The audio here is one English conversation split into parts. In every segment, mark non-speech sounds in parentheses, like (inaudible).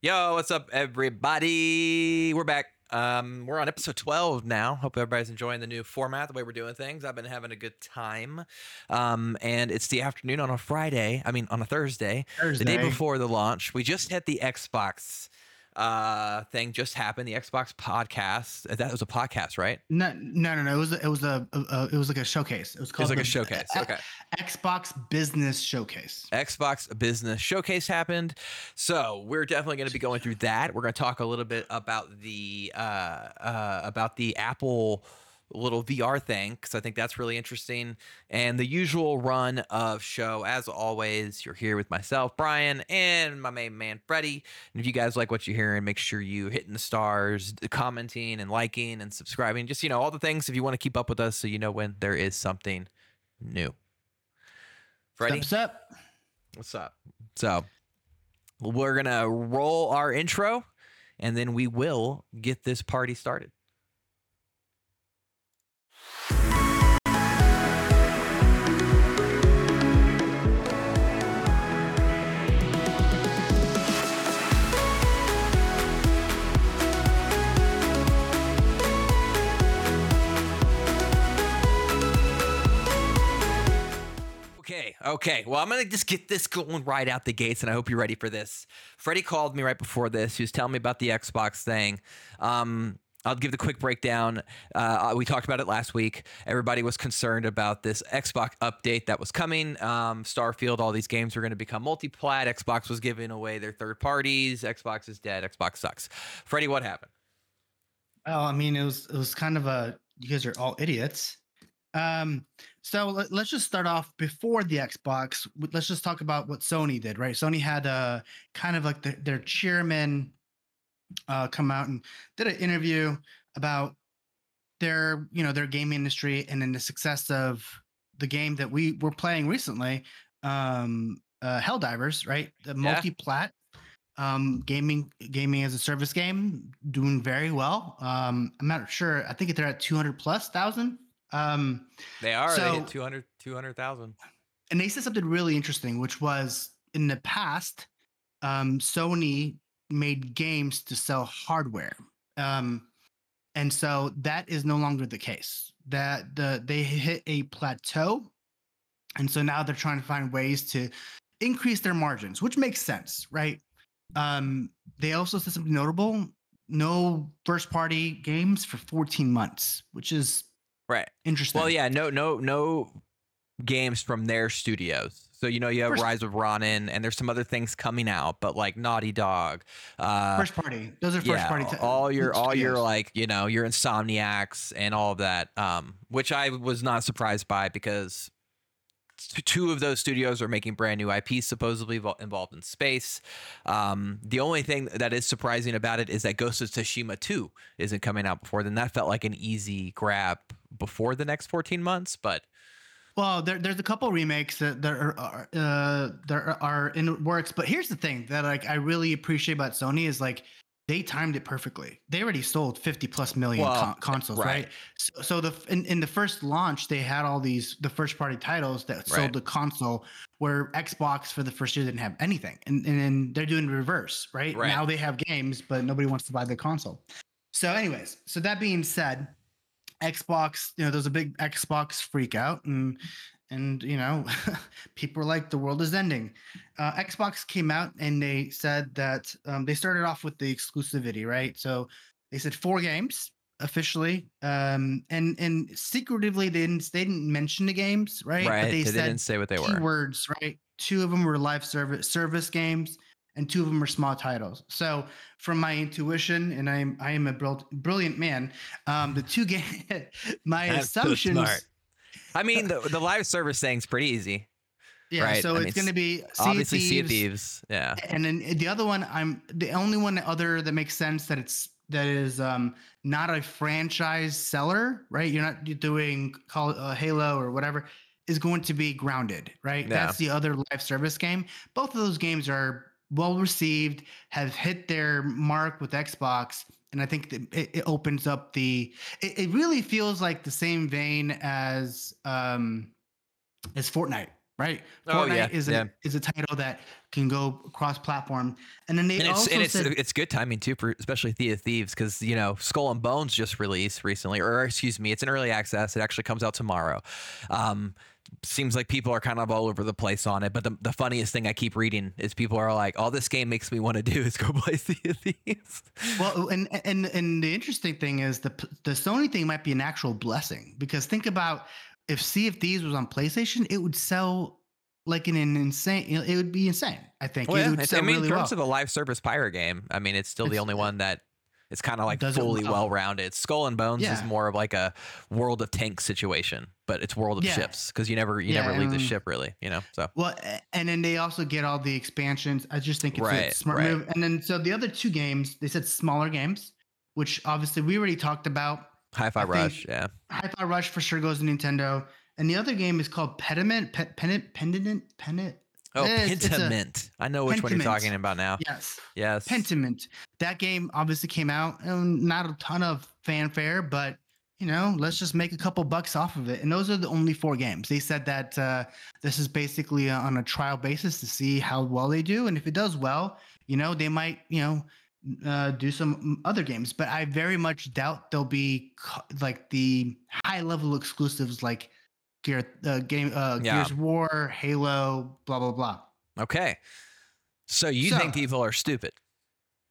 Yo, what's up, everybody? We're back. Um, we're on episode 12 now. Hope everybody's enjoying the new format, the way we're doing things. I've been having a good time. Um, and it's the afternoon on a Friday. I mean, on a Thursday, Thursday. the day before the launch. We just hit the Xbox uh thing just happened the xbox podcast that was a podcast right No, no, no, no. It was it was a, a, a- it was like a showcase. It was it called was like a showcase X- okay Xbox Business Showcase. Xbox Business Showcase happened. So we're definitely going to be going through that. We're going to talk a little bit about the uh, uh, about the Apple little VR thing because I think that's really interesting. And the usual run of show, as always, you're here with myself, Brian, and my main man Freddie. And if you guys like what you're hearing, make sure you hitting the stars, commenting, and liking and subscribing. Just you know all the things if you want to keep up with us, so you know when there is something new. Freddie. what's up. What's up? So we're gonna roll our intro, and then we will get this party started. Okay, okay. Well, I'm gonna just get this going right out the gates, and I hope you're ready for this. Freddie called me right before this. He was telling me about the Xbox thing. Um, I'll give the quick breakdown. Uh, we talked about it last week. Everybody was concerned about this Xbox update that was coming. Um, Starfield, all these games were going to become multi-plat. Xbox was giving away their third parties. Xbox is dead. Xbox sucks. Freddie, what happened? Oh, I mean, it was it was kind of a. You guys are all idiots. Um, so let, let's just start off before the Xbox. Let's just talk about what Sony did, right? Sony had a kind of like the, their chairman uh, come out and did an interview about their, you know, their game industry and then the success of the game that we were playing recently, um, uh, Helldivers, right? The Yeah. multi-plat um, gaming gaming as a service game doing very well. Um, I'm not sure. I think they're at 200 plus thousand. Um, They are. they So- hit 200 200,000. and they said something really interesting, which was in the past, um, Sony made games to sell hardware, um, and so that is no longer the case. That the they hit a plateau, and so now they're trying to find ways to increase their margins, which makes sense, right? Um, they also said something notable: no first party games for 14 months, which is Right. interesting. Well, yeah, no, no, no games from their studios. So you know you have First- Rise of Ronin, and there's some other things coming out, but like Naughty Dog, uh, first party. Those are first yeah, party. t- all your all your like you know your Insomniacs and all of that, um, which I was not surprised by because two of those studios are making brand new IPs supposedly vo- involved in space. Um, the only thing that is surprising about it is that Ghost of Tsushima 2 isn't coming out before then. That felt like an easy grab before the next 14 months, but Well, there, there's a couple remakes that that are, uh there are in works, but here's the thing that like I really appreciate about Sony is like they timed it perfectly. They already sold 50 plus million Well, con- consoles, right? right. So, so the in, in the first launch, they had all these the first party titles that sold Right. the console, where Xbox for the first year didn't have anything, and and then they're doing the reverse, right? Right. Now they have games, but nobody wants to buy the console. So, anyways, so that being said, Xbox, you know, there's a big Xbox freak out and and you know, (laughs) people were like the world is ending. Uh, Xbox came out and they said that um, they started off with the exclusivity, right? So they said four games officially, um, and and secretively they didn't they didn't mention the games, right? right, But they, they, said didn't say what they were. Words, right? Two of them were live service service games, and two of them are small titles. So, from my intuition, and I am I am a brill- brilliant man. Um, the two game, (laughs) my That's so assumptions. smart. I mean, the, the live service thing's pretty easy. Yeah, Right, so I it's going to be Sea Obviously, Sea of Thieves, Thieves. Yeah. and then the other one, I'm the only one other that makes sense that it's that is um not a franchise seller, right? You're not doing call uh, Halo or whatever. Is going to be grounded, right? Yeah. That's the other live service game. Both of those games are well received, have hit their mark with Xbox, and I think it, it opens up the. It, it really feels like the same vein as um as Fortnite, right? Oh, Fortnite yeah, is a yeah. is a title that can go cross platform, and then they and it's also and it's said it's good timing too for especially Sea of Thieves because you know Skull and Bones just released recently or excuse me it's in early access it actually comes out tomorrow um seems like people are kind of all over the place on it but the, the funniest thing I keep reading is people are like all this game makes me want to do is go (laughs) play Sea of Thieves Well, and and and the interesting thing is the the Sony thing might be an actual blessing because think about if Sea of Thieves was on PlayStation, it would sell like an, an insane. It would be insane. I think well, it yeah, would it's- sell I mean really in terms well. of a live service pirate game I mean it's still the only one that it's kind of like does fully well. rounded Skull and Bones is more of like a World of Tanks situation but it's World of Yeah. Ships because you never you Yeah, never leave the um, ship really you know so well, and then they also get all the expansions. I just think it's Right, a smart right. move. And then so the other two games, they said smaller games, which obviously we already talked about. Hi-Fi I Rush yeah Hi-Fi Rush for sure goes to Nintendo, and the other game is called Pediment. Pe- Pendant. Pendant. Pendant. Oh, Eh, it's- it's a- Pentiment. I know which one you're talking about now. Yes. Yes. Pentiment. That game obviously came out, and not a ton of fanfare, but you know, let's just make a couple bucks off of it. And those are the only four games. They said that uh, this is basically uh, on a trial basis to see how well they do, and if it does well, you know, they might, you know, uh, do some other games. But I very much doubt there'll be co- like the high level exclusives like Gear, uh, game, uh, Yeah. Gears War, Halo, blah blah blah. Okay. So you So- think people are stupid?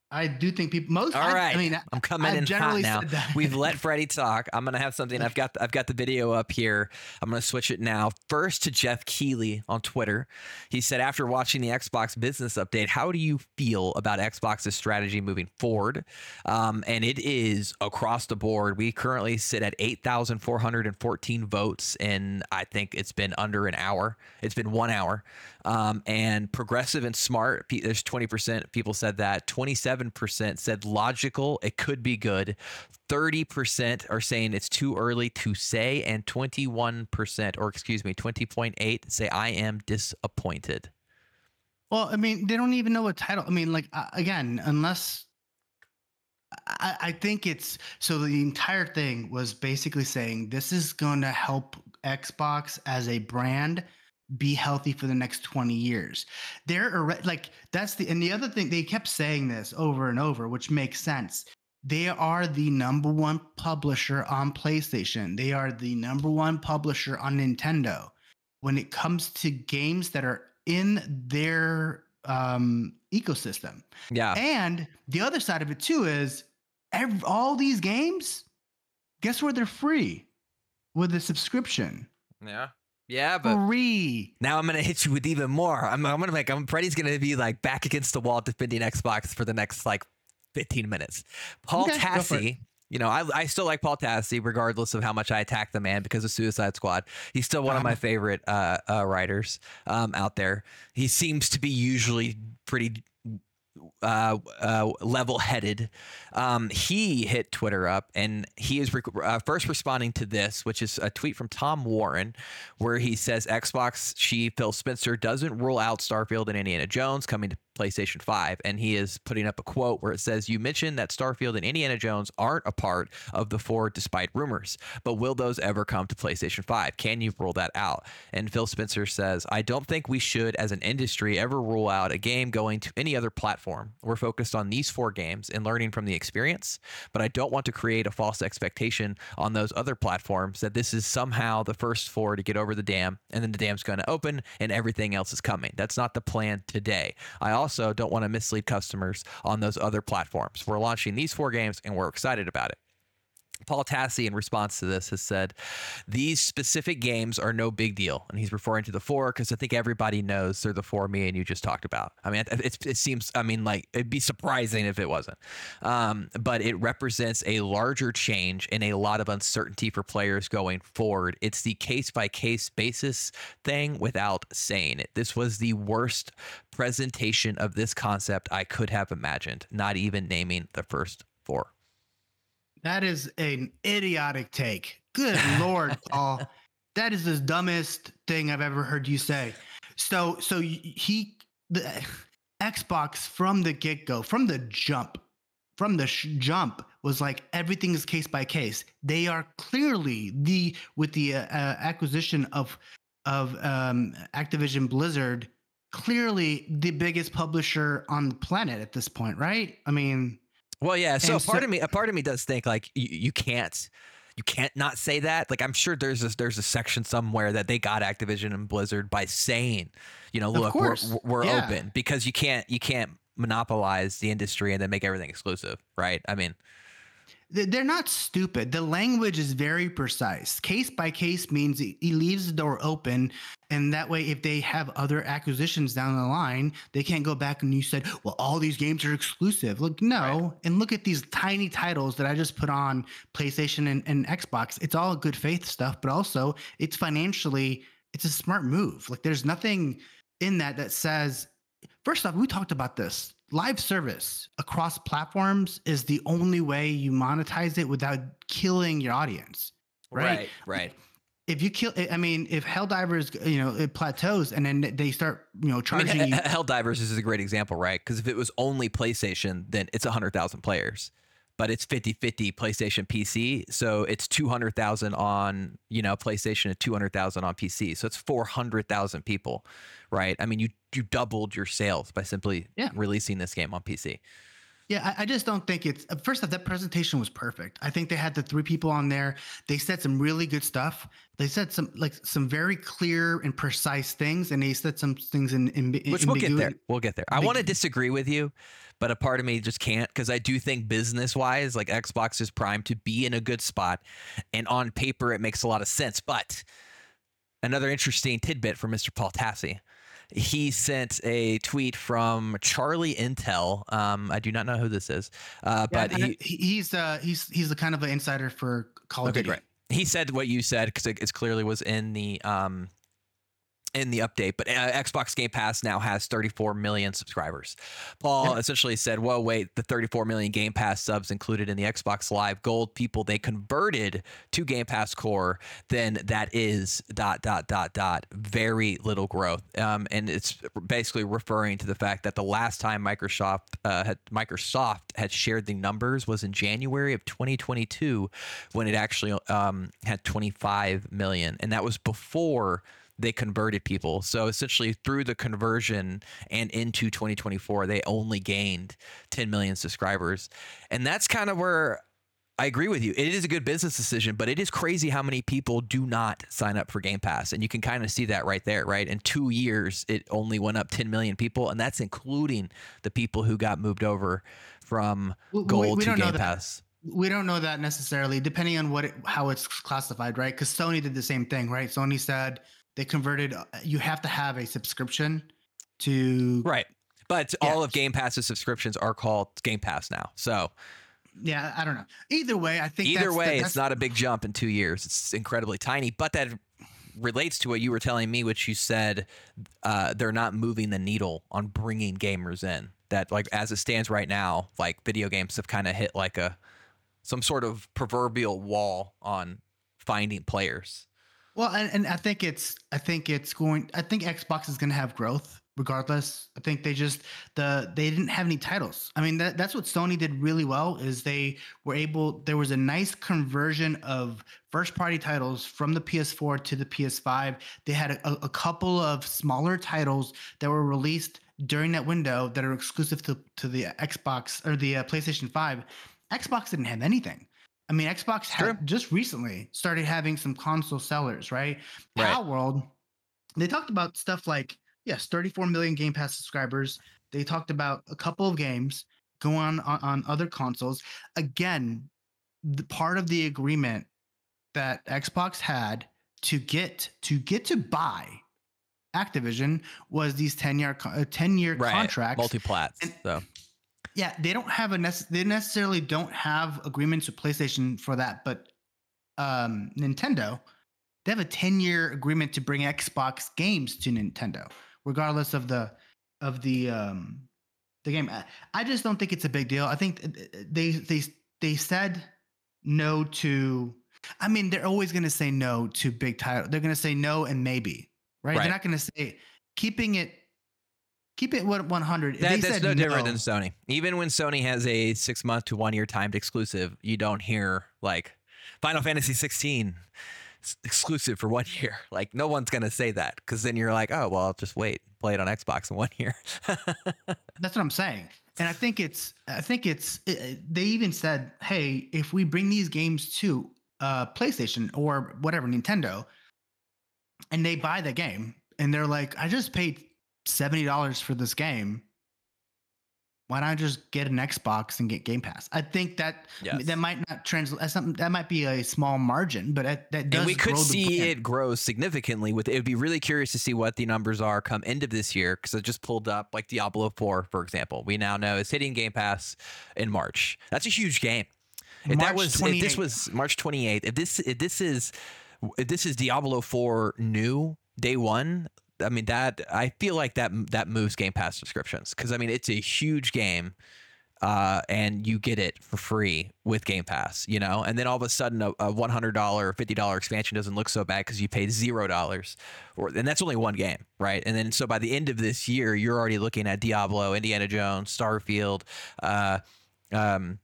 I do think people most. All I, right. I mean, I'm coming I've in hot now. said that. We've let (laughs) Freddie talk. I'm gonna have something. I've got I've got the video up here. I'm gonna switch it now. First to Jeff Keighley on Twitter. He said after watching the Xbox business update, how do you feel about Xbox's strategy moving forward? Um, and it is across the board. We currently sit at 8,414 votes, and I think it's been under an hour. It's been one hour. Um, and progressive and smart, there's 20% people said that. 27% said logical, it could be good. 30% are saying it's too early to say. And 21%, or excuse me, 20.8 say I am disappointed. Well, I mean, they don't even know what title. I mean, like uh, again, unless I, I think it's so the entire thing was basically saying this is going to help Xbox as a brand be healthy for the next 20 years. They're like that's the and the other thing they kept saying this over and over, which makes sense. They are the number one publisher on PlayStation. They are the number one publisher on Nintendo. When it comes to games that are in their um, ecosystem. Yeah. And the other side of it too is ev- all these games, guess where they're free with a subscription. Yeah. Yeah, but free. now I'm gonna hit you with even more. I'm, I'm gonna make. I'm Freddie's gonna be like back against the wall defending Xbox for the next like 15 minutes. Paul Okay, go for it. Tassi. You know, I, I still like Paul Tassi, regardless of how much I attack the man because of Suicide Squad. He's still one of my Uh-huh. favorite uh, uh, writers um, out there. He seems to be usually pretty uh, uh, level-headed. Um, he hit Twitter up, and he is uh, first responding to this, which is a tweet from Tom Warren, where he says Xbox chief Phil Spencer doesn't rule out Starfield and Indiana Jones coming to PlayStation 5, and he is putting up a quote where it says, "You mentioned that Starfield and Indiana Jones aren't a part of the four, despite rumors, but will those ever come to PlayStation 5? Can you rule that out?" And Phil Spencer says, "I don't think we should, as an industry, ever rule out a game going to any other platform. We're focused on these four games and learning from the experience, but I don't want to create a false expectation on those other platforms that this is somehow the first four to get over the dam, and then the dam's going to open and everything else is coming. That's not the plan today. I also don't want to mislead customers on those other platforms. We're launching these four games and we're excited about it. Paul Tassi, in response to this, has said, These specific games are no big deal. And he's referring to the four because I think everybody knows they're the four me and you just talked about. I mean, it, it, seems, I mean, like, it'd be surprising if it wasn't. Um, but it represents a larger change and a lot of uncertainty for players going forward. It's the case by case basis thing without saying it. This was the worst presentation of this concept I could have imagined, not even naming the first four. That is an idiotic take. Good (laughs) lord, Paul. That is the dumbest thing I've ever heard you say. So, so he, the Xbox from the get go, from the jump, from the sh- jump was like everything is case by case. They are clearly the with the uh, uh, acquisition of of um, Activision Blizzard, clearly the biggest publisher on the planet at this point, right? I mean, Well, yeah. So And part of me, a part of me does think like you, you can't, you can't not say that. Like I'm sure there's a, there's a section somewhere that they got Activision and Blizzard by saying, you know, look, we're, we're Yeah. open because you can't you can't monopolize the industry and then make everything exclusive, right? I mean, they're not stupid. The language is very precise. Case by case means he leaves the door open, and that way, if they have other acquisitions down the line, they can't go back and you said, "Well, all these games are exclusive." Look, no, and look at these tiny titles that I just put on PlayStation and, and Xbox. It's all good faith stuff, but also it's financially, it's a smart move. Like, there's nothing in that that says. First off, we talked about this. Live service across platforms is the only way you monetize it without killing your audience. Right. right. If you kill, I mean, if Helldivers, you know, it plateaus and then they start, you know, I mean, charging you. Helldivers is a great example, right? Because if it was only PlayStation, then it's 100,000 players. But it's 50-50 PlayStation PC, so it's 200,000 on, you know, PlayStation and 200,000 on PC. So it's 400,000 people, right? I mean, you you doubled your sales by simply Yeah. releasing this game on PC. Yeah, I, I just don't think it's. uh, First off, that presentation was perfect. I think they had the three people on there. They said some really good stuff. They said some like some very clear and precise things, and they said some things in in, in Which we'll get there. We'll get there. I want to disagree with you, but a part of me just can't because I do think business wise, like Xbox is primed to be in a good spot. And on paper, it makes a lot of sense. But another interesting tidbit from Mr. Paul Tassi. He sent a tweet from Charlie Intel. Um, I do not know who this is, uh, Yeah, but he, he, he's uh he's he's the kind of an insider for Call of Okay, Duty. great. He said what you said because it, it's clearly was in the um in the update. But uh, Xbox Game Pass now has 34 million subscribers. Paul Yeah. essentially said, "Well, wait, the 34 million Game Pass subs included in the Xbox Live Gold people they converted to Game Pass Core, then that is dot dot dot dot very little growth." Um, and it's basically referring to the fact that the last time Microsoft uh, had Microsoft had shared the numbers was in January of 2022 when it actually um, had 25 million, and that was before they converted people. So essentially, through the conversion and into 2024, they only gained 10 million subscribers, and that's kind of where. I agree with you. It is a good business decision, but it is crazy how many people do not sign up for Game Pass. And you can kind of see that right there, right? In two years, it only went up 10 million people, and that's including the people who got moved over from We- we- Gold we to don't know Game that. Pass. We don't know that necessarily, depending on what it, how it's classified, right? Because Sony did the same thing, right? Sony said they converted. uh, You have to have a subscription to. Right. But Yeah. all of Game Pass's subscriptions are called Game Pass now. So Yeah, I don't know. Either way, I think either that's way, that's- it's not a big jump in two years. It's incredibly tiny, but that relates to what you were telling me, which you said uh, they're not moving the needle on bringing gamers in. That like as it stands right now, like video games have kind of hit like a some sort of proverbial wall on finding players. Well, and, and I think it's I think it's going I think Xbox is going to have growth regardless. I think they just the they didn't have any titles. I mean that that's what Sony did really well is they were able there was a nice conversion of first party titles from the PS4 to the PS5. They had a, a couple of smaller titles that were released during that window that are exclusive to to the Xbox or the uh, PlayStation 5. Xbox didn't have anything. I mean, Xbox True. had just recently started having some console sellers, right? Right. Palworld, they talked about stuff like yes, 34 million Game Pass subscribers. They talked about a couple of games going on on, on other consoles. Again, the part of the agreement that Xbox had to get to get to buy Activision was these 10 year uh, 10 year Right. contracts. Multi-plats. And- So Yeah, they don't have a nece- they necessarily don't have agreements with PlayStation for that, but um, Nintendo they have a 10 year agreement to bring Xbox games to Nintendo, regardless of the of the um the game. I- just don't think it's a big deal. I think th- th- they they they said no to. I mean, they're always going to say no to big title. They're going to say no and maybe, right? Right. They're not going to say keeping it. Keep it what 100. That, they that's said no different than Sony. Even when Sony has a six month to one year timed exclusive, you don't hear like Final Fantasy 16 exclusive for one (laughs) year. Like no one's gonna say that because then you're like, oh well, I'll just wait, play it on Xbox in one (laughs) year. That's what I'm saying. And I think it's, I think it's, it, they even said, hey, if we bring these games to uh, PlayStation or whatever, Nintendo, and they buy the game and they're like, I just paid $70 for this game why don't I just get an Xbox and get Game Pass? I think that yes. that might not translate something that might be a small margin, but that, that does. And we could see it grow significantly. With it would be really curious to see what the numbers are come end of this year because I just pulled up like Diablo Four, for example. We now know is hitting Game Pass in March. That's a huge game. If March that was 28th. if this was March 28th, if this if this is if this is Diablo 4 new day one, I mean that I feel like that that moves Game Pass subscriptions because I mean it's a huge game, uh, and you get it for free with Game Pass, you know, and then all of a sudden a, a one hundred dollar or fifty dollar expansion doesn't look so bad because you paid zero dollars, or and that's only one game, right? And then so by the end of this year, you're already looking at Diablo, Indiana Jones, Starfield, uh, um,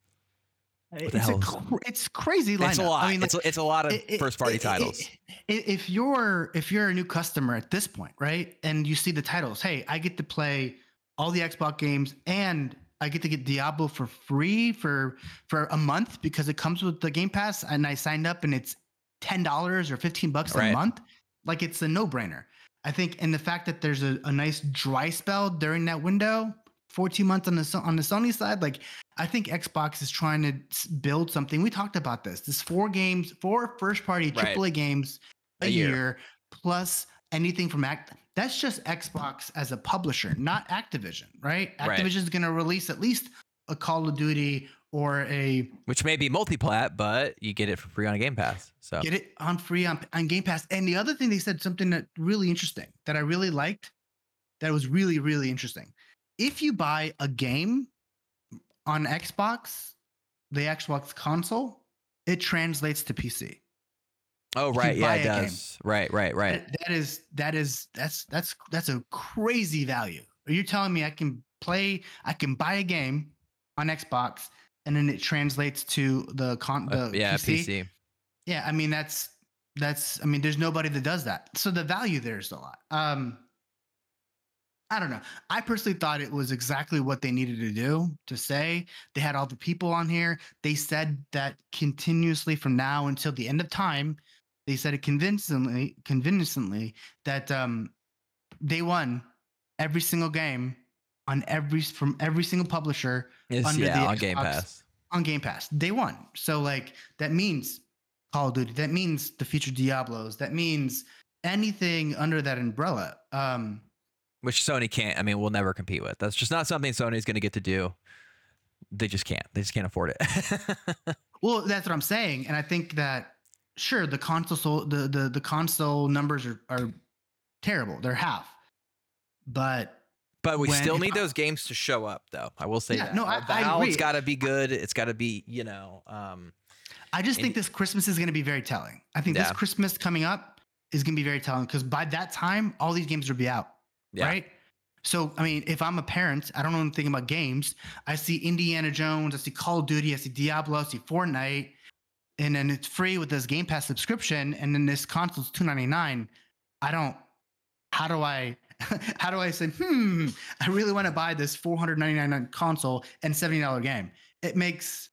it's, a, it's crazy lineup. It's a lot. I mean, like, it's, it's a lot of it, first party it, titles. It, if you're if you're a new customer at this point, right, and you see the titles, hey, I get to play all the Xbox games and I get to get Diablo for free for for a month because it comes with the Game Pass, and I signed up and it's ten dollars or fifteen bucks right. a month. Like it's a no brainer. I think, and the fact that there's a, a nice dry spell during that window 14 months on the on the Sony side. Like I think Xbox is trying to build something. We talked about this. This four games, four first party AAA right. games a, a year. year. plus anything from Act. That's just Xbox as a publisher, not Activision, right? Activision right. is going to release at least a Call of Duty or a which may be multi-plat, but you get it for free on a Game Pass. So get it on free on, on Game Pass. And the other thing they said something that really interesting that I really liked, that was really really interesting if you buy a game on Xbox, the Xbox console, it translates to PC. Oh right, yeah, it does. Game, right, right, right. That, that is that is that's that's that's a crazy value. Are you telling me I can play? I can buy a game on Xbox and then it translates to the con uh, the uh, yeah PC? PC. Yeah, I mean that's that's I mean there's nobody that does that. So the value there is a lot. Um, I don't know. I personally thought it was exactly what they needed to do to say. They had all the people on here. They said that continuously from now until the end of time. They said it convincingly, convincingly that um, they won every single game on every from every single publisher it's, under yeah, the on Xbox, Game Pass. On Game Pass, they won. So like that means Call of Duty. That means the future Diablos. That means anything under that umbrella. Um, which Sony can't. I mean, we'll never compete with. That's just not something Sony's going to get to do. They just can't. They just can't afford it. (laughs) well, that's what I'm saying, and I think that sure the console the the the console numbers are are terrible. They're half, but but we still need I, those games to show up, though. I will say yeah, that. No, I, I It's got to be good. It's got to be, you know. Um, I just think this Christmas is going to be very telling. I think yeah. this Christmas coming up is going to be very telling because by that time, all these games will be out yeah. right? So, I mean, if I'm a parent, I don't know anything about games. I see Indiana Jones, I see Call of Duty, I see Diablo, I see Fortnite, and then it's free with this Game Pass subscription, and then this console's two ninety nine. I don't. How do I? (laughs) How do I say? Hmm. I really want to buy this four hundred ninety nine console and seventy dollar game. It makes.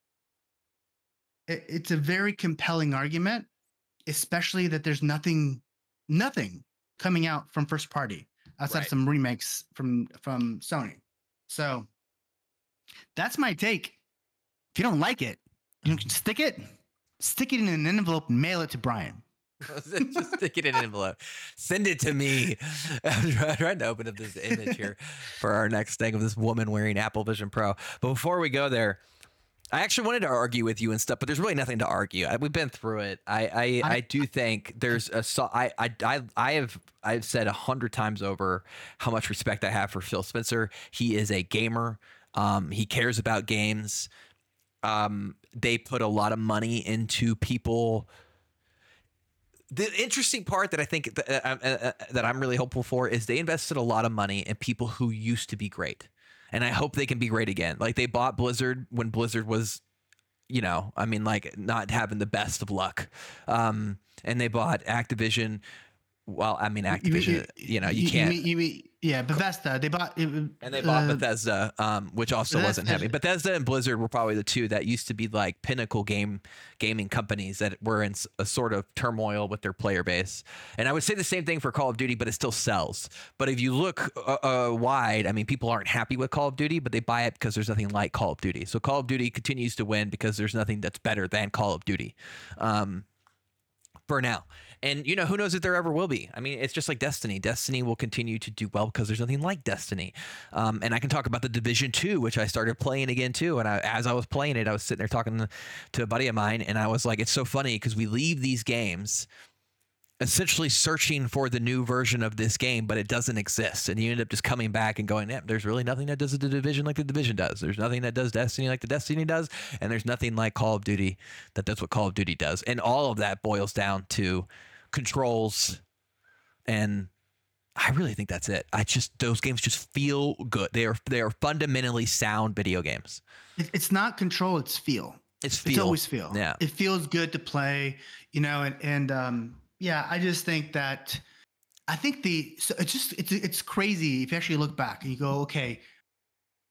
It, it's a very compelling argument, especially that there's nothing, nothing coming out from first party outside right. of some remakes from from Sony. So that's my take. If you don't like it, you can stick it, stick it in an envelope and mail it to Brian. (laughs) Just stick it in an envelope. Send it to me. (laughs) I'm trying to open up this image here (laughs) for our next thing of this woman wearing Apple Vision Pro. But before we go there, I actually wanted to argue with you and stuff, but there's really nothing to argue. I, we've been through it. I I, I, I do think there's a so I I I, I have I've said a hundred times over how much respect I have for Phil Spencer. He is a gamer. Um, he cares about games. Um, they put a lot of money into people. The interesting part that I think that, uh, uh, uh that I'm really hopeful for is they invested a lot of money in people who used to be great and I hope they can be great again. Like they bought Blizzard when Blizzard was you know, I mean, like not having the best of luck. Um, and they bought Activision. Well, I mean, Activision. You, know, you, can't. You mean, you mean, yeah, Bethesda. They bought. And they bought uh, Bethesda, um, which also Bethesda. wasn't heavy. Bethesda and Blizzard were probably the two that used to be like pinnacle game gaming companies that were in a sort of turmoil with their player base. And I would say the same thing for Call of Duty, but it still sells. But if you look uh, uh, wide, I mean, people aren't happy with Call of Duty, but they buy it because there's nothing like Call of Duty. So Call of Duty continues to win because there's nothing that's better than Call of Duty. Um, for now. And you know, who knows if there ever will be. I mean, it's just like Destiny. Destiny will continue to do well because there's nothing like Destiny. Um, and I can talk about the Division Two, which I started playing again too. And I, as I was playing it, I was sitting there talking to a buddy of mine, and I was like, "It's so funny because we leave these games." essentially searching for the new version of this game, but it doesn't exist. And you end up just coming back and going, there's really nothing that does the division like the division does. There's nothing that does Destiny like the Destiny does. And there's nothing like Call of Duty that does what Call of Duty does. And all of that boils down to controls and I really think that's it. I just those games just feel good. They are they are fundamentally sound video games. It's not control, it's feel. It's feel. It's always feel. Yeah. It feels good to play, you know, and and um yeah, I just think that I think the so it's just it's it's crazy if you actually look back and you go, okay,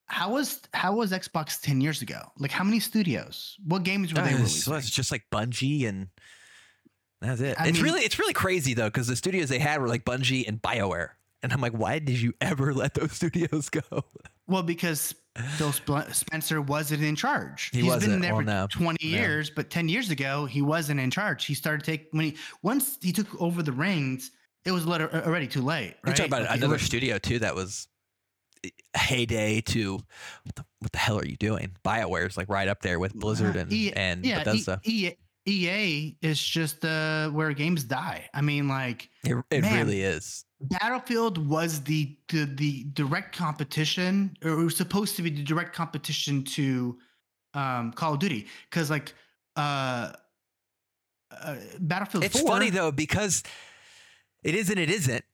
how was how was Xbox ten years ago? Like how many studios? What games were they releasing? So it's just like Bungie and that's it. I it's mean, really it's really crazy though because the studios they had were like Bungie and Bioware, and I'm like, why did you ever (laughs) let those studios go? Well, because Phil Spencer wasn't in charge. He He's wasn't. been there well, for no. 20 years, yeah. but 10 years ago, he wasn't in charge. He started taking when he once he took over the reins, it was already too late. Right? You're talking about like another studio too that was eh, heyday to what the, what the hell are you doing? Bioware's like right up there with Blizzard uh, and e, and yeah, Bethesda. E, EA is just uh, where games die. I mean, like it, it man, really is. Battlefield was the, the the direct competition, or it was supposed to be the direct competition to um, Call of Duty, because like uh, uh, Battlefield. It's 4, funny though because it isn't. It isn't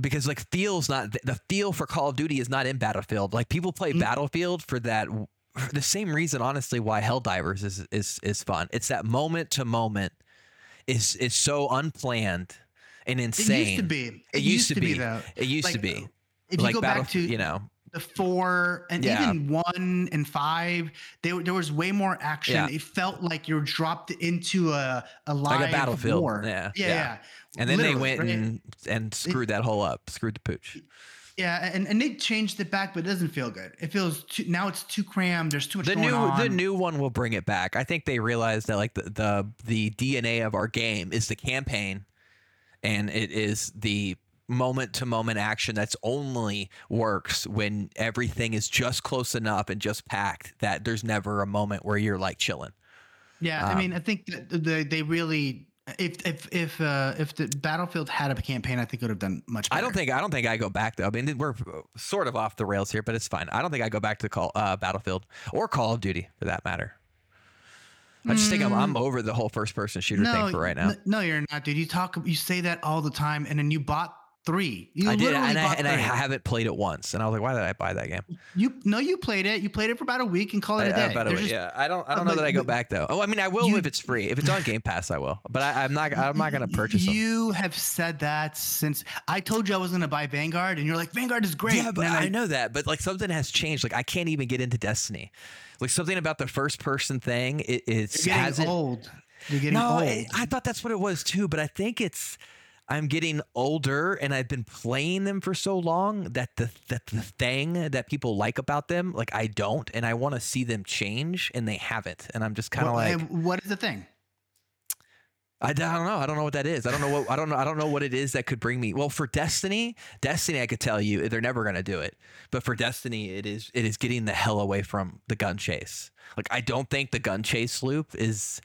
because like feels not the feel for Call of Duty is not in Battlefield. Like people play mm-hmm. Battlefield for that (sighs) the same reason, honestly, why Helldivers is is is fun. It's that moment to moment is is so unplanned and insane. It used to be. It, it used, used, to be. be though. It used like, to be. If like you go Battle, back to you know the four and yeah. even one and five, they, there was way more action. Yeah. It felt like you're dropped into a a live like a battlefield. War. Yeah, yeah, yeah. And then Literally, they went right? and and screwed it, that whole up, screwed the pooch. Yeah, and, and they changed it back, but it doesn't feel good. It feels too, now it's too crammed. There's too much. The new on. the new one will bring it back. I think they realized that like the, the the DNA of our game is the campaign, and it is the moment to moment action that's only works when everything is just close enough and just packed that there's never a moment where you're like chilling. Yeah, um, I mean, I think that they they really if if if uh, if the Battlefield had a campaign, I think it would have done much. better. I don't think I don't think I go back though. I mean, we're sort of off the rails here, but it's fine. I don't think I go back to call uh, Battlefield or Call of Duty for that matter. I just think I'm, I'm mm. over the whole first person shooter no, thing for right now. No, you're not, dude. You talk, you say that all the time, and then you bought three. You I did, and, I, and I, haven't played it once. And I was like, why did I buy that game? You no, you played it. You played it for about a week and call it I, a uh, day. About a week, just, yeah, I don't. I don't know that I go back though. Oh, I mean, I will you, if it's free. If it's on Game Pass, I will. But I, am not. I'm not going to purchase them. You have said that since I told you I was going to buy Vanguard, and you're like, Vanguard is great. Yeah, but I, I know that. But like something has changed. Like I can't even get into Destiny. Like something about the first person thing. It, it's getting old. You're getting no, old. I thought that's what it was too. But I think it's I'm getting older and I've been playing them for so long that the that the thing that people like about them, like I don't, and I want to see them change, and they haven't, and I'm just kind of like, what is the thing? I, I don't know. I don't know what that is. I don't know what I don't know. I don't know what it is that could bring me. Well, for Destiny, Destiny, I could tell you they're never gonna do it. But for Destiny, it is it is getting the hell away from the gun chase. Like I don't think the gun chase loop is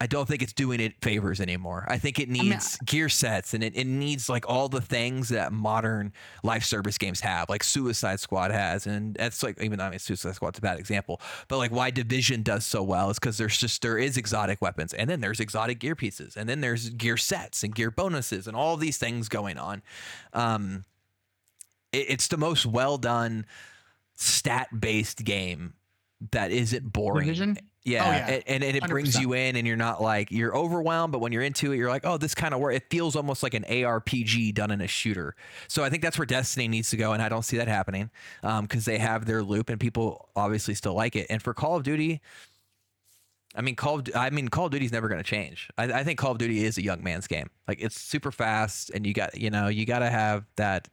I don't think it's doing it favors anymore. I think it needs gear sets and it, it needs like all the things that modern live service games have, like Suicide Squad has. And that's like, even though I mean, Suicide Squad's a bad example, but like why Division does so well is because there's just, there is exotic weapons and then there's exotic gear pieces and then there's gear sets and gear bonuses and all these things going on. Um, it, it's the most well done stat based game that isn't boring. Division? Yeah, Oh, yeah. And, and, it brings 100%. you in, and you're not like you're overwhelmed, but when you're into it, you're like, oh, this kind of work. It feels almost like an ARPG done in a shooter. So I think that's where Destiny needs to go, and I don't see that happening um, because they have their loop, and people obviously still like it. And for Call of Duty, I mean, Call of, I mean, Call of Duty's never going to change. I, I think Call of Duty is a young man's game. Like it's super fast, and you got you know you got to have that It's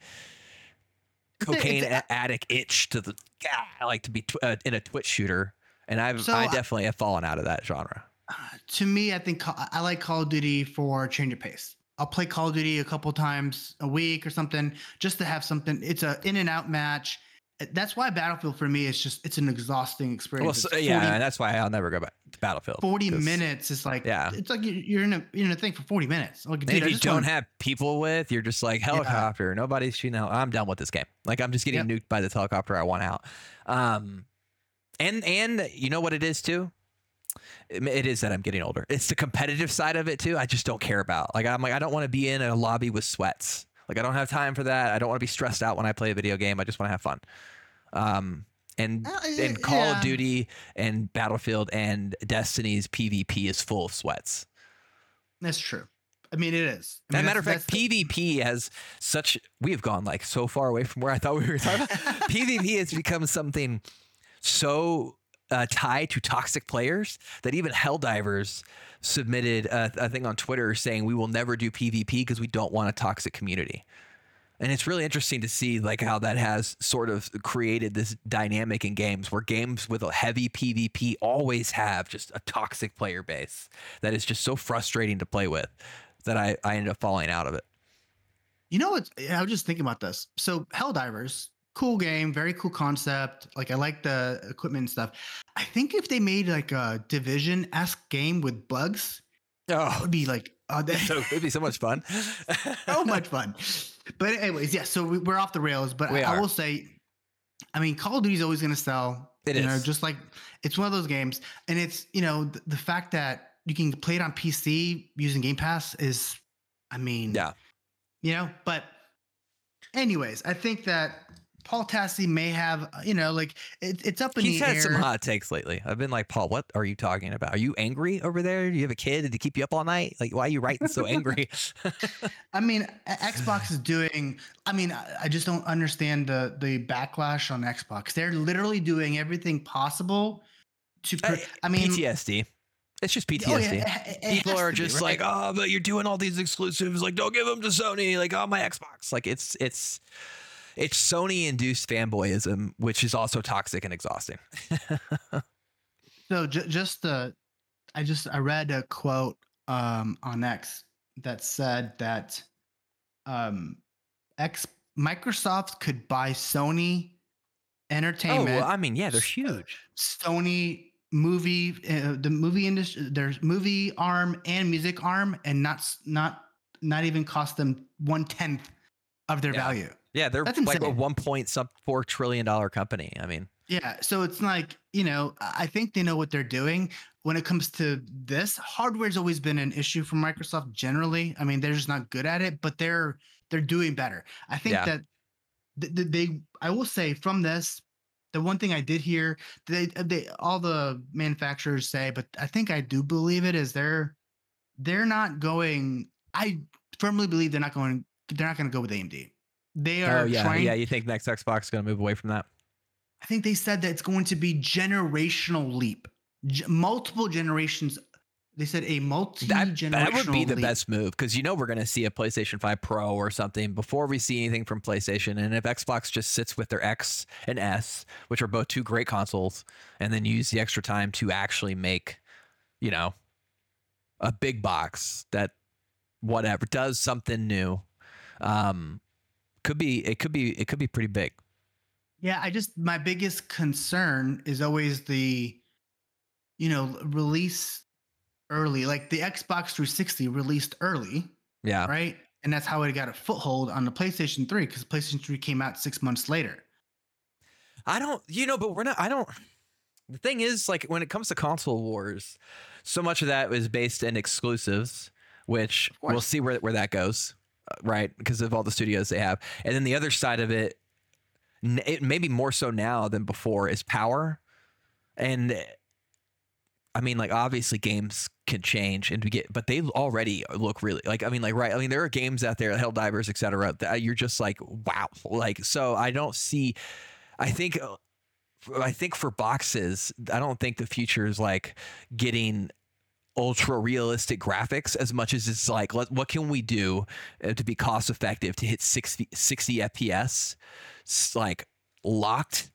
a- it's cocaine a- addict itch to the "God, I like to be tw- uh, in a Twitch shooter, and I've So I I- definitely have fallen out of that genre. Uh, to me, I think I like Call of Duty for change of pace. I'll play Call of Duty a couple times a week or something just to have something. It's a in and out match. Uh, That's why Battlefield for me is just it's an exhausting experience. Well, so, 40, yeah, and that's why I'll never go back Battlefield. Forty minutes is like Yeah. it's like you're- in a you're in a thing for 40 minutes. Like, dude, if you don't wanna- have people with, you're just like helicopter. Nobody's shooting out. I'm done with this game. Like I'm just getting nuked by this helicopter. I want out. Um, and and you know what it is too. It it is that I'm getting older. It's the competitive side of it too. I just don't care about. Like I'm like I don't want to be in a lobby with sweats. Like I don't have time for that. I don't want to be stressed out when I play a video game. I just want to have fun. Um, and Uh, and Call yeah. of Duty and Battlefield and Destiny's PvP is full of sweats. That's true. I mean, it is. I As mean, a matter of fact, PvP has such. We have gone like so far away from where I thought we were talking about. (laughs) PvP has become something so uh, tied to toxic players that even Helldivers submitted a, a thing on Twitter saying we will never do PvP because we don't want a toxic community. And it's really interesting to see like how that has sort of created this dynamic in games where games with a heavy PvP always have just a toxic player base that is just so frustrating to play with that I, I ended up falling out of it. You know what? I was just thinking about this. So Helldivers, cool game, very cool concept. Like I like the equipment and stuff. I think if they made like a division esque game with bugs, oh. that Oh, would be like uh, that- so it'd be so much fun. (laughs) so much fun. But anyways, yeah. So we, we're off the rails. But I, I will say, I mean, Call of Duty is always going to sell. It you know, just like it's one of those games, and it's you know the, the fact that you can play it on PC using Game Pass is, I mean, Yeah. you know. But anyways, I think that Paul Tassi may have, uh, you know, like it, it's up in He's the air. He's had some hot takes lately. I've been like, Paul, what are you talking about? Are you angry over there? Do you have a kid? Did he keep you up all night? Like, why are you writing so (laughs) angry? I mean, (laughs) Xbox is doing. I mean, I I just don't understand the the backlash on Xbox. They're literally doing everything possible to. Uh, Pr- I mean, PTSD. It's just oh, PTSD. yeah, it- it People are to be, just like, oh, but you're doing all these exclusives. Like, don't give them to Sony. Like, on my Xbox. Like, it's it's it's Sony induced fanboyism, which is also toxic and exhausting. (laughs) So j- just the, I just I read a quote um on X that said that um X Microsoft could buy Sony Oh, Entertainment. well, I mean, yeah, they're huge. Sony movie uh, the movie industry there's movie arm and music arm and not not not even cost them one tenth of their Yeah. value Yeah, they're That's like a insane. one point some four trillion dollar company. I mean, yeah so it's like you know i think they know what they're doing when it comes to this hardware's always been an issue for microsoft generally i mean they're just not good at it but they're they're doing better i think Yeah. that th- th- they i will say from this the one thing i did hear they they all the manufacturers say but i think i do believe it is they're they're not going i firmly believe they're not going they're not going to go with amd they are oh yeah, trying yeah. You think next Xbox is going to move away from that? I think they said that it's going to be generational leap, G- multiple generations. They said a multi That, generational. that would be the leap. best move because you know we're going to see a PlayStation 5 Pro or something before we see anything from PlayStation. And if Xbox just sits with their X and S, which are both two great consoles, and then use the extra time to actually make, you know, a big box that whatever does something new, um, could be it could be it could be pretty big. Yeah, I just my biggest concern is always the, you know, release early. Like the Xbox 360 released early, Yeah, right? And that's how it got a foothold on the PlayStation 3 because PlayStation 3 came out six months later. I don't, you know, but we're not, I don't, the thing is, like, when it comes to console wars, so much of that is based in exclusives, which we'll see where, where that goes, right? Because of all the studios they have. And then the other side of it, it maybe more so now than before, is power. And I mean, like obviously games can change and get, but they already look really like. I mean, like right. I mean, there are games out there, Helldivers, etc. That you're just like, wow. Like, so I don't see. I think. I think for boxes, I don't think the future is like getting ultra realistic graphics as much as it's like let, what can we do uh, to be cost effective to hit 60, 60 fps like locked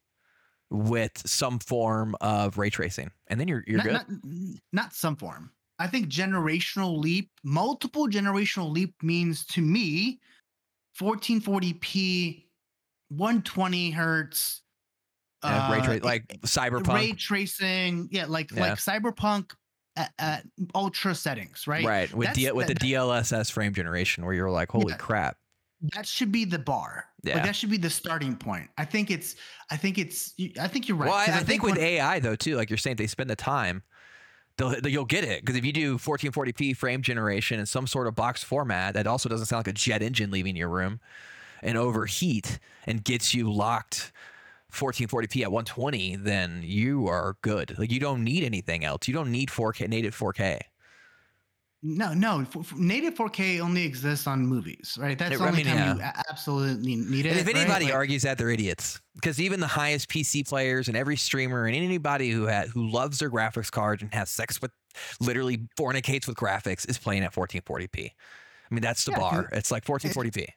with some form of ray tracing and then you're you're not, good Not, not some form. I think generational leap, multiple generational leap means to me 1440p, 120 hertz. Yeah, ray uh, tra- it- like cyberpunk ray tracing, yeah, like Yeah. like cyberpunk at, at ultra settings, right? right with D- with that- the DLSS frame generation where you're like holy Yeah. crap That should be the bar. Yeah. Like that should be the starting point. I think it's. I think it's. I think you're right. well I, I think with when- AI though too like you're saying they spend the time they'll, they'll- you'll get it because if you do 1440p frame generation in some sort of box format that also doesn't sound like a jet engine leaving your room and overheat and gets you locked 1440p at 120 then you are good like you don't need anything else you don't need 4k native 4k No, no. native 4K only exists on movies, right? That's the I only mean, time you absolutely need it. and if right? anybody Like- argues that they're idiots because even the highest pc players and every streamer and anybody who had who loves their graphics card and has sex with literally fornicates with graphics is playing at 1440p i mean that's the Yeah, bar it's like 1440p it-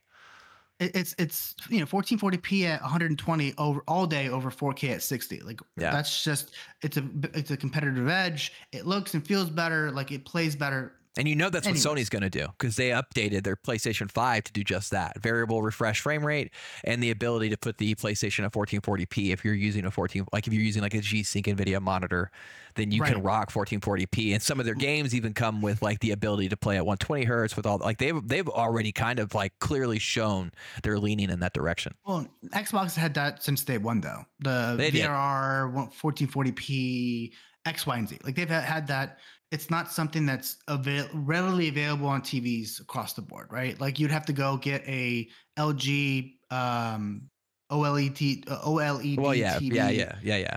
it's it's you know 1440p at 120 over all day over 4K at 60. Like Yeah. that's just it's a it's a competitive edge. It looks and feels better. Like it plays better. And you know that's what Sony's going to do because they updated their PlayStation 5 to do just that variable refresh frame rate and the ability to put the PlayStation at 1440p. If you're using a 14, like if you're using like a G Sync NVIDIA monitor, then you can rock 1440p. And some of their mm. games even come with like the ability to play at 120 hertz with all like they've they've already kind of like clearly shown they're leaning in that direction. Well, Xbox had that since day one though. The They. VRR 1440p X, Y, and Z. Like they've had, had that. It's not something that's avail- readily available on TVs across the board, right? Like you'd have to go get a LG um, OLED uh, OLED Well, yeah, TV yeah, yeah, yeah, yeah.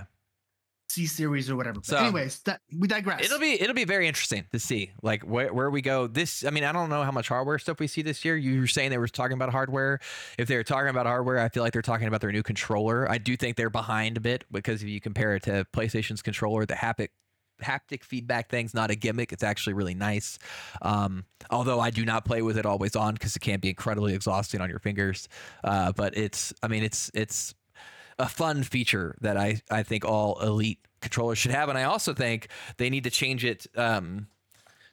C series or whatever. But So- anyways, that, we digress. It'll be it'll be very interesting to see like where, where we go. This I mean I don't know how much hardware stuff we see this year. You were saying they were talking about hardware. If they're talking about hardware, I feel like they're talking about their new controller. I do think they're behind a bit because if you compare it to PlayStation's controller, the haptic haptic feedback thing's not a gimmick. It's actually really nice. Um, although I do not play with it always on because it can be incredibly exhausting on your fingers. Uh, but it's I mean it's it's a fun feature that I, I think all elite controllers should have. And I also think they need to change it um,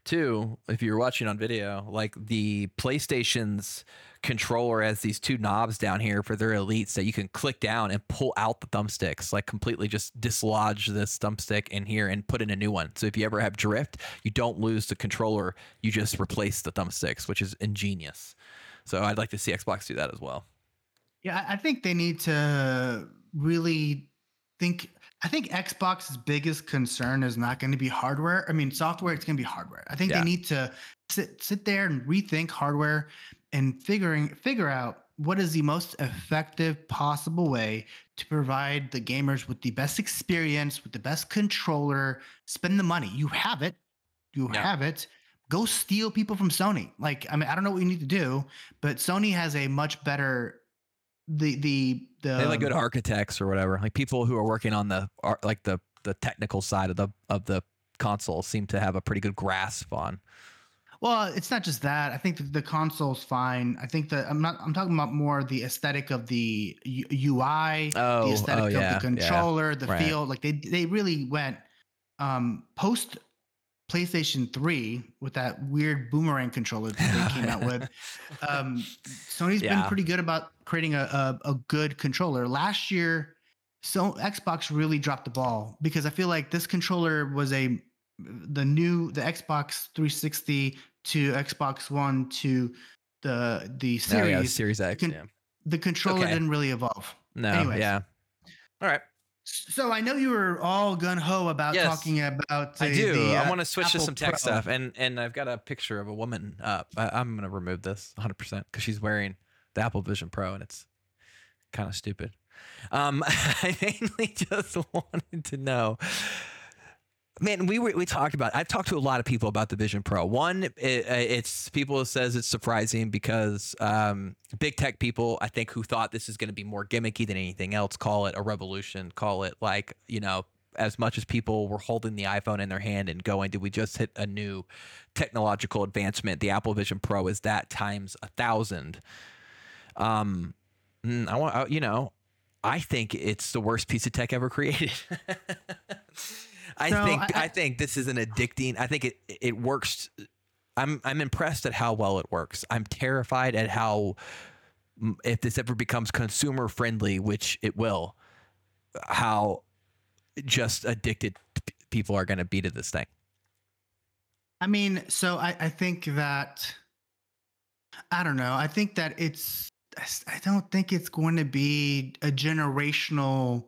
too. If you're watching on video, like the PlayStation's controller has these two knobs down here for their elites that you can click down and pull out the thumbsticks, like completely just dislodge this thumbstick in here and put in a new one. So if you ever have drift, you don't lose the controller, you just replace the thumbsticks, which is ingenious. So I'd like to see Xbox do that as well. Yeah, I I think they need to really think. I think Xbox's biggest concern is not going to be hardware. I mean, software. It's going to be hardware. I think Yeah. they need to sit sit there and rethink hardware and figuring figure out what is the most effective possible way to provide the gamers with the best experience, with the best controller. Spend the money. You have it. You Yeah. have it. Go steal people from Sony. Like, I mean, I don't know what you need to do, but Sony has a much better the the the they like good architects or whatever. Like people who are working on the like the the technical side of the of the console seem to have a pretty good grasp on. Well it's not just that. I think the, console's fine. I think that i'm not i'm talking about more the aesthetic of the ui oh the aesthetic oh of the controller the right. feel. Like they they really went um post playstation 3 with that weird boomerang controller that they came out with. (laughs) Um sony's been pretty good about creating a, a, a good controller. Last year so xbox really dropped the ball because i feel like this controller was a the new the xbox 360 to xbox one to the the Oh, yeah, series. Series x can- yeah. the controller Okay. didn't really evolve. No anyways. yeah. All right so i know you were all gun-ho about Yes. talking about i the- do the, i uh, want to switch to some tech Pro. stuff and and i've got a picture of a woman up I, i'm gonna remove this 100% because she's wearing the apple vision pro and it's kind of stupid um (laughs) i mainly just (laughs) wanted to know Man, we were, we talked about. I've talked to a lot of people about the Vision Pro. One, it, it's people says it's surprising because um, big tech people, I think, who thought this is going to be more gimmicky than anything else, call it a revolution, call it like you know, as much as people were holding the iPhone in their hand and going, "Did we just hit a new technological advancement?" The Apple Vision Pro is that times a thousand. Um, mm, I want you know, I think it's the worst piece of tech ever created. (laughs) I think I, I, think this is an addicting. I think it it works. I'm I'm impressed at how well it works. I'm terrified at how if this ever becomes consumer friendly, which it will, how just addicted people are going to be to this thing. I mean, so I, I think that I don't know. I think that it's I don't think it's going to be a generational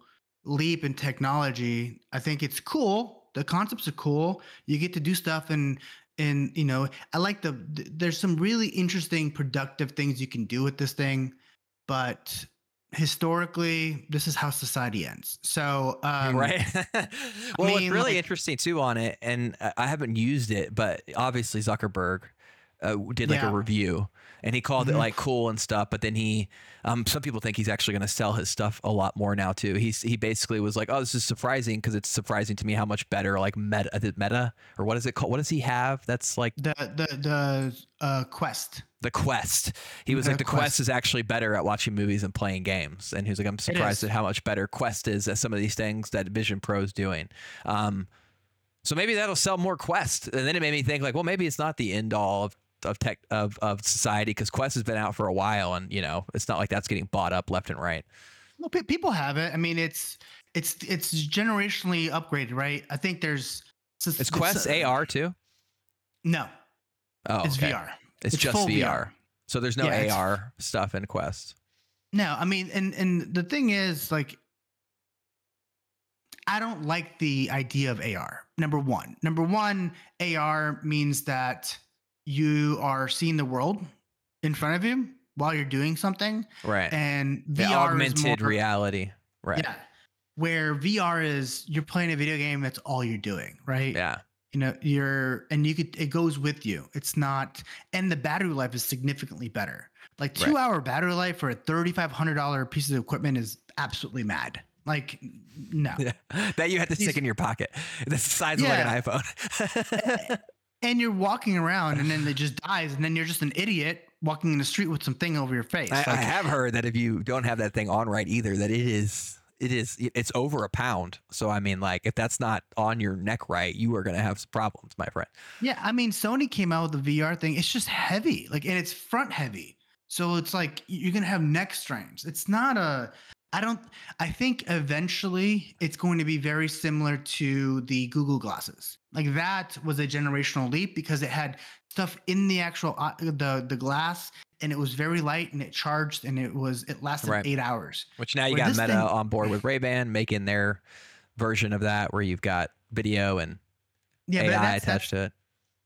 leap in technology. I think it's cool. The concepts are cool. You get to do stuff and and you know, I like the there's some really interesting productive things you can do with this thing, but historically this is how society ends so (laughs) um, right well I mean, what's really like, interesting too on it and i haven't used it but obviously zuckerberg uh, did like yeah. a review and he called mm-hmm. it like cool and stuff. But then he, um, some people think he's actually going to sell his stuff a lot more now too. He's he basically was like, oh, this is surprising because it's surprising to me how much better like meta, meta or what is it called? What does he have? That's like the the the uh, quest. The quest. He was the like, the quest. quest. is actually better at watching movies and playing games. And he was like, I'm surprised at how much better Quest is at some of these things that Vision Pro is doing. Um, so maybe that'll sell more Quest. And then it made me think like, well, maybe it's not the end all of of tech of of society because Quest has been out for a while, and you know it's not like that's getting bought up left and right. Well, p- people have it. I mean, it's it's it's generationally upgraded, right? I think there's it's, it's Quest uh, AR too. No, oh, it's okay. VR. It's, it's just VR. VR. So there's no yeah, AR stuff in Quest. No, I mean, and and the thing is, like, I don't like the idea of AR. Number one, number one, AR means that you are seeing the world in front of you while you're doing something. Right. And VR the augmented more, reality. Right. Yeah. Where VR is you're playing a video game, that's all you're doing, right? Yeah. You know, you're and you could it goes with you. It's not and the battery life is significantly better. Like two right. hour battery life for a thirty five hundred dollar piece of equipment is absolutely mad. Like, no. Yeah. (laughs) That you have to These, stick in your pocket. (laughs) The size yeah. of like an iPhone (laughs) eh, and you're walking around and then it just dies and then you're just an idiot walking in the street with something over your face. I, like, I have heard that if you don't have that thing on right either, that it is it is it's over a pound. So I mean, like if that's not on your neck right, you are gonna have some problems, my friend. Yeah, I mean, Sony came out with the VR thing. It's just heavy, like, and it's front heavy. So it's like you're gonna have neck strains. It's not a I don't. I think eventually it's going to be very similar to the Google glasses. Like that was a generational leap because it had stuff in the actual uh, the the glass, and it was very light and it charged and it was it lasted right. eight hours. Which now you where got Meta thing, on board with Ray Ban making their version of that, where you've got video and yeah, AI attached to it.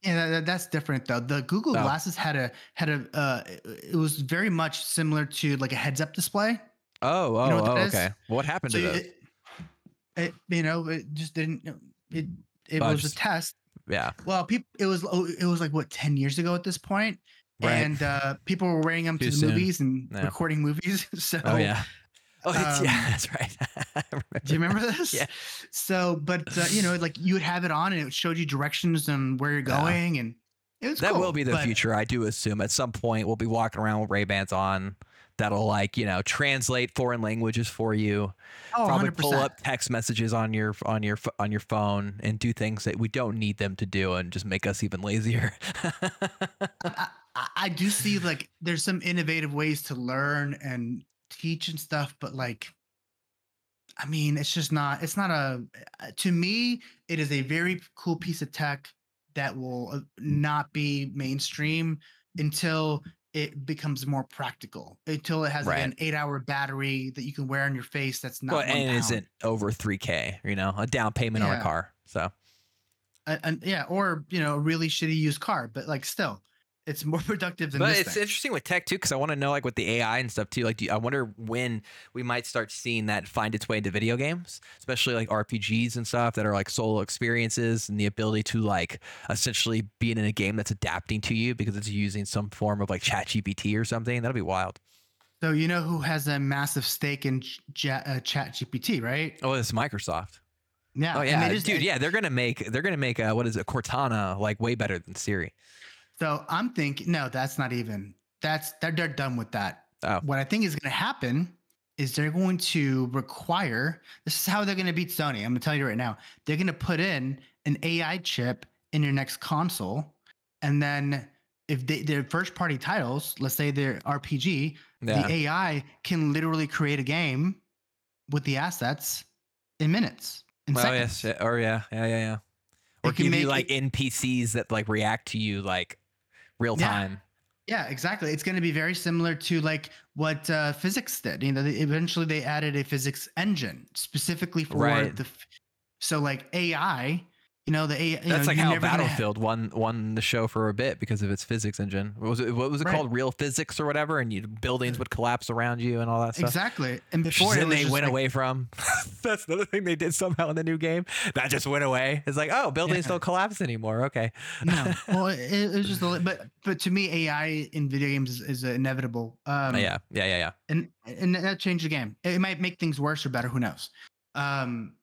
Yeah, that, that's different though. The Google oh. glasses had a had a uh, it was very much similar to like a heads up display Oh, oh, you know oh, okay. Well, what happened so to it, it, you know, it just didn't. It it was a test. Yeah. Well, people, it was oh, it was like what ten years ago at this point, right. and uh, people were wearing them Too to the soon. movies and yeah. recording movies. (laughs) So. Oh yeah. Oh, um, yeah, that's right. (laughs) do you remember this? yeah. So, but uh, you know, like you would have it on, and it showed you directions and where you're going, yeah. and it was that cool, will be the future. I do assume at some point we'll be walking around with Ray Bans on that'll like you know translate foreign languages for you oh, probably 100%. pull up text messages on your on your on your phone and do things that we don't need them to do and just make us even lazier I, I do see like there's some innovative ways to learn and teach and stuff but like i mean it's just not it's not a to me it is a very cool piece of tech that will uh, not be mainstream until it becomes more practical until it has right. like an eight hour battery that you can wear on your face that's not well, and it isn't over 3k you know a down payment yeah. on a car so and, yeah or you know a really shitty used car but like still It's more (laughs) productive than this. But it's thing. interesting with tech too, because I want to know like with the AI and stuff too. Like, do I wonder when we might start seeing that find its way into video games, especially like RPGs and stuff that are like solo experiences and the ability to like essentially be in a game that's adapting to you because it's using some form of like Chat GPT or something. That'll be wild. So you know who has a massive stake in Ch- uh, Chat GPT, right? Oh, it's Microsoft. Yeah. Oh yeah, is- dude. Yeah, they're gonna make they're gonna make a, what is it Cortana like way better than Siri. So I'm thinking, no, that's not even. That's they're they're done with that. Oh. What I think is going to happen is they're going to require. This is how they're going to beat Sony. I'm going to tell you right now. They're going to put in an AI chip in your next console, and then if they, their first party titles, let's say they're RPG, Yeah. the AI can literally create a game with the assets in minutes. In Oh seconds. yes, or yeah, yeah, yeah, yeah. Or It can you like it- NPCs that like react to you like real Yeah. time. Yeah, exactly. It's going to be very similar to like what uh, physics did. You know, they, eventually they added a physics engine specifically for Right. the. So like AI, you know, the AI. You That's know, like how Battlefield won won the show for a bit because of its physics engine. What was it? What was it Right. called? Real physics or whatever, and you buildings would collapse around you and all that stuff. Exactly. And before then they went like- away from. (laughs) That's another thing they did somehow in the new game. That just went away. It's like, oh, buildings Yeah. don't collapse anymore. Okay. no, (laughs) well, it, it was just a but but to me, AI in video games is, is inevitable. Um, yeah, yeah, yeah, yeah. and and that changed the game. It might make things worse or better. Who knows? Um,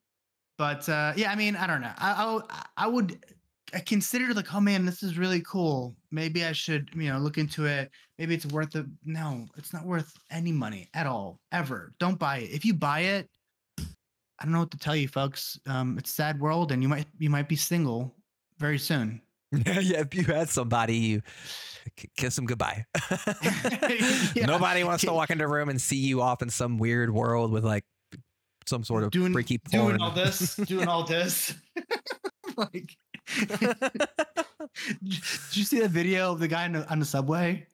but uh, yeah, I mean, I don't know. I I, would- I would I consider like, oh man, this is really cool. Maybe I should you know look into it. Maybe it's worth it. No, it's not worth any money at all. Ever. Don't buy it. If you buy it, I don't know what to tell you, folks. Um, it's a sad world, and you might you might be single very soon. yeah, (laughs) yeah. If you had somebody, you kiss them goodbye. (laughs) (laughs) Yeah. Nobody wants to walk into a room and see you off in some weird world with like some sort of doing freaky porn. (laughs) doing all this, doing all this. (laughs) like, (laughs) did you see the video of the guy on the, on the subway?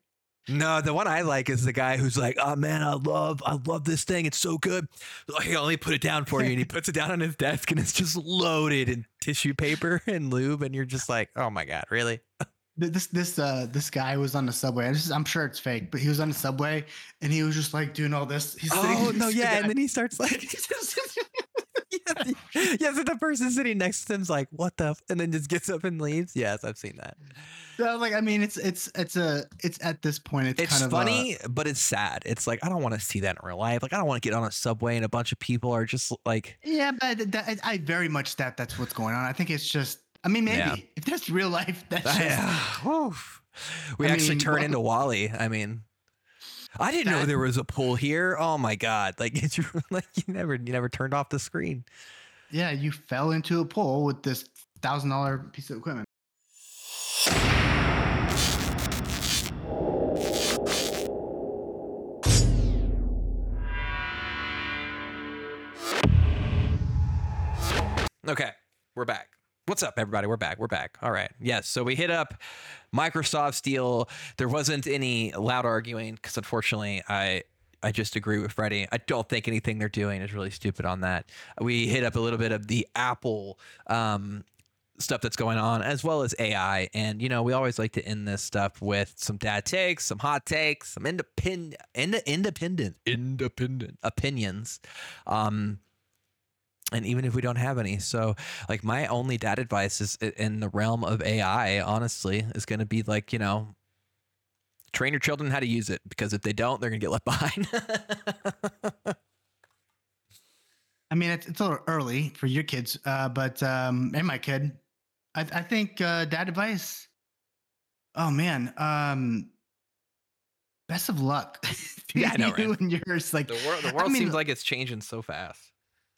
No, the one I like is the guy who's like, "Oh man, I love, I love this thing. It's so good. Oh, Here, let me put it down for you." And he puts it down on his desk, and it's just loaded in tissue paper and lube, and you're just like, "Oh my god, really?" Th- This this uh this guy was on the subway. This is, I'm sure it's fake, but he was on the subway and he was just like doing all this. He's sitting Oh (laughs) no, yeah, guy. and then he starts like, yes, yes, and the person sitting next to him's like, "What the?" f-" and then just gets up and leaves. Yes, I've seen that. So, like I mean, it's it's it's a it's at this point it's, It's kind of a- funny, but it's sad. It's like I don't want to see that in real life. Like I don't want to get on a subway and a bunch of people are just like, yeah, but that, I- I very much that that's what's going on. I think it's just. I mean, maybe Yeah. if that's real life, (laughs) that's (laughs) just. Yeah. We I actually mean, turn well- into WALL-E. I mean, I didn't know there was a pool here. Oh my god! (laughs) Like it's like you never you never turned off the screen. Yeah, you fell into a pool with this thousand dollar piece of equipment. Okay, we're back. What's up, everybody? We're back. We're back. All right. Yes. So we hit up Microsoft's deal. There wasn't any loud arguing because, unfortunately, I I just agree with Freddie. I don't think anything they're doing is really stupid on that. We hit up a little bit of the Apple um, stuff that's going on, as well as AI. And you know, we always like to end this stuff with some dad takes, some hot takes, some independent, ind- independent, independent opinions. Um, and even if we don't have any so like my only dad advice is in the realm of ai honestly is going to be like you know train your children how to use it because if they don't they're going to get left (laughs) behind I mean, it's, it's a little early for your kids, uh, but um, and my kid, I, I think uh, dad advice. Oh man, um, best of luck. (laughs) Yeah, I know, (laughs) you right? and yours. Like, the world, the I world mean- seems like it's changing so fast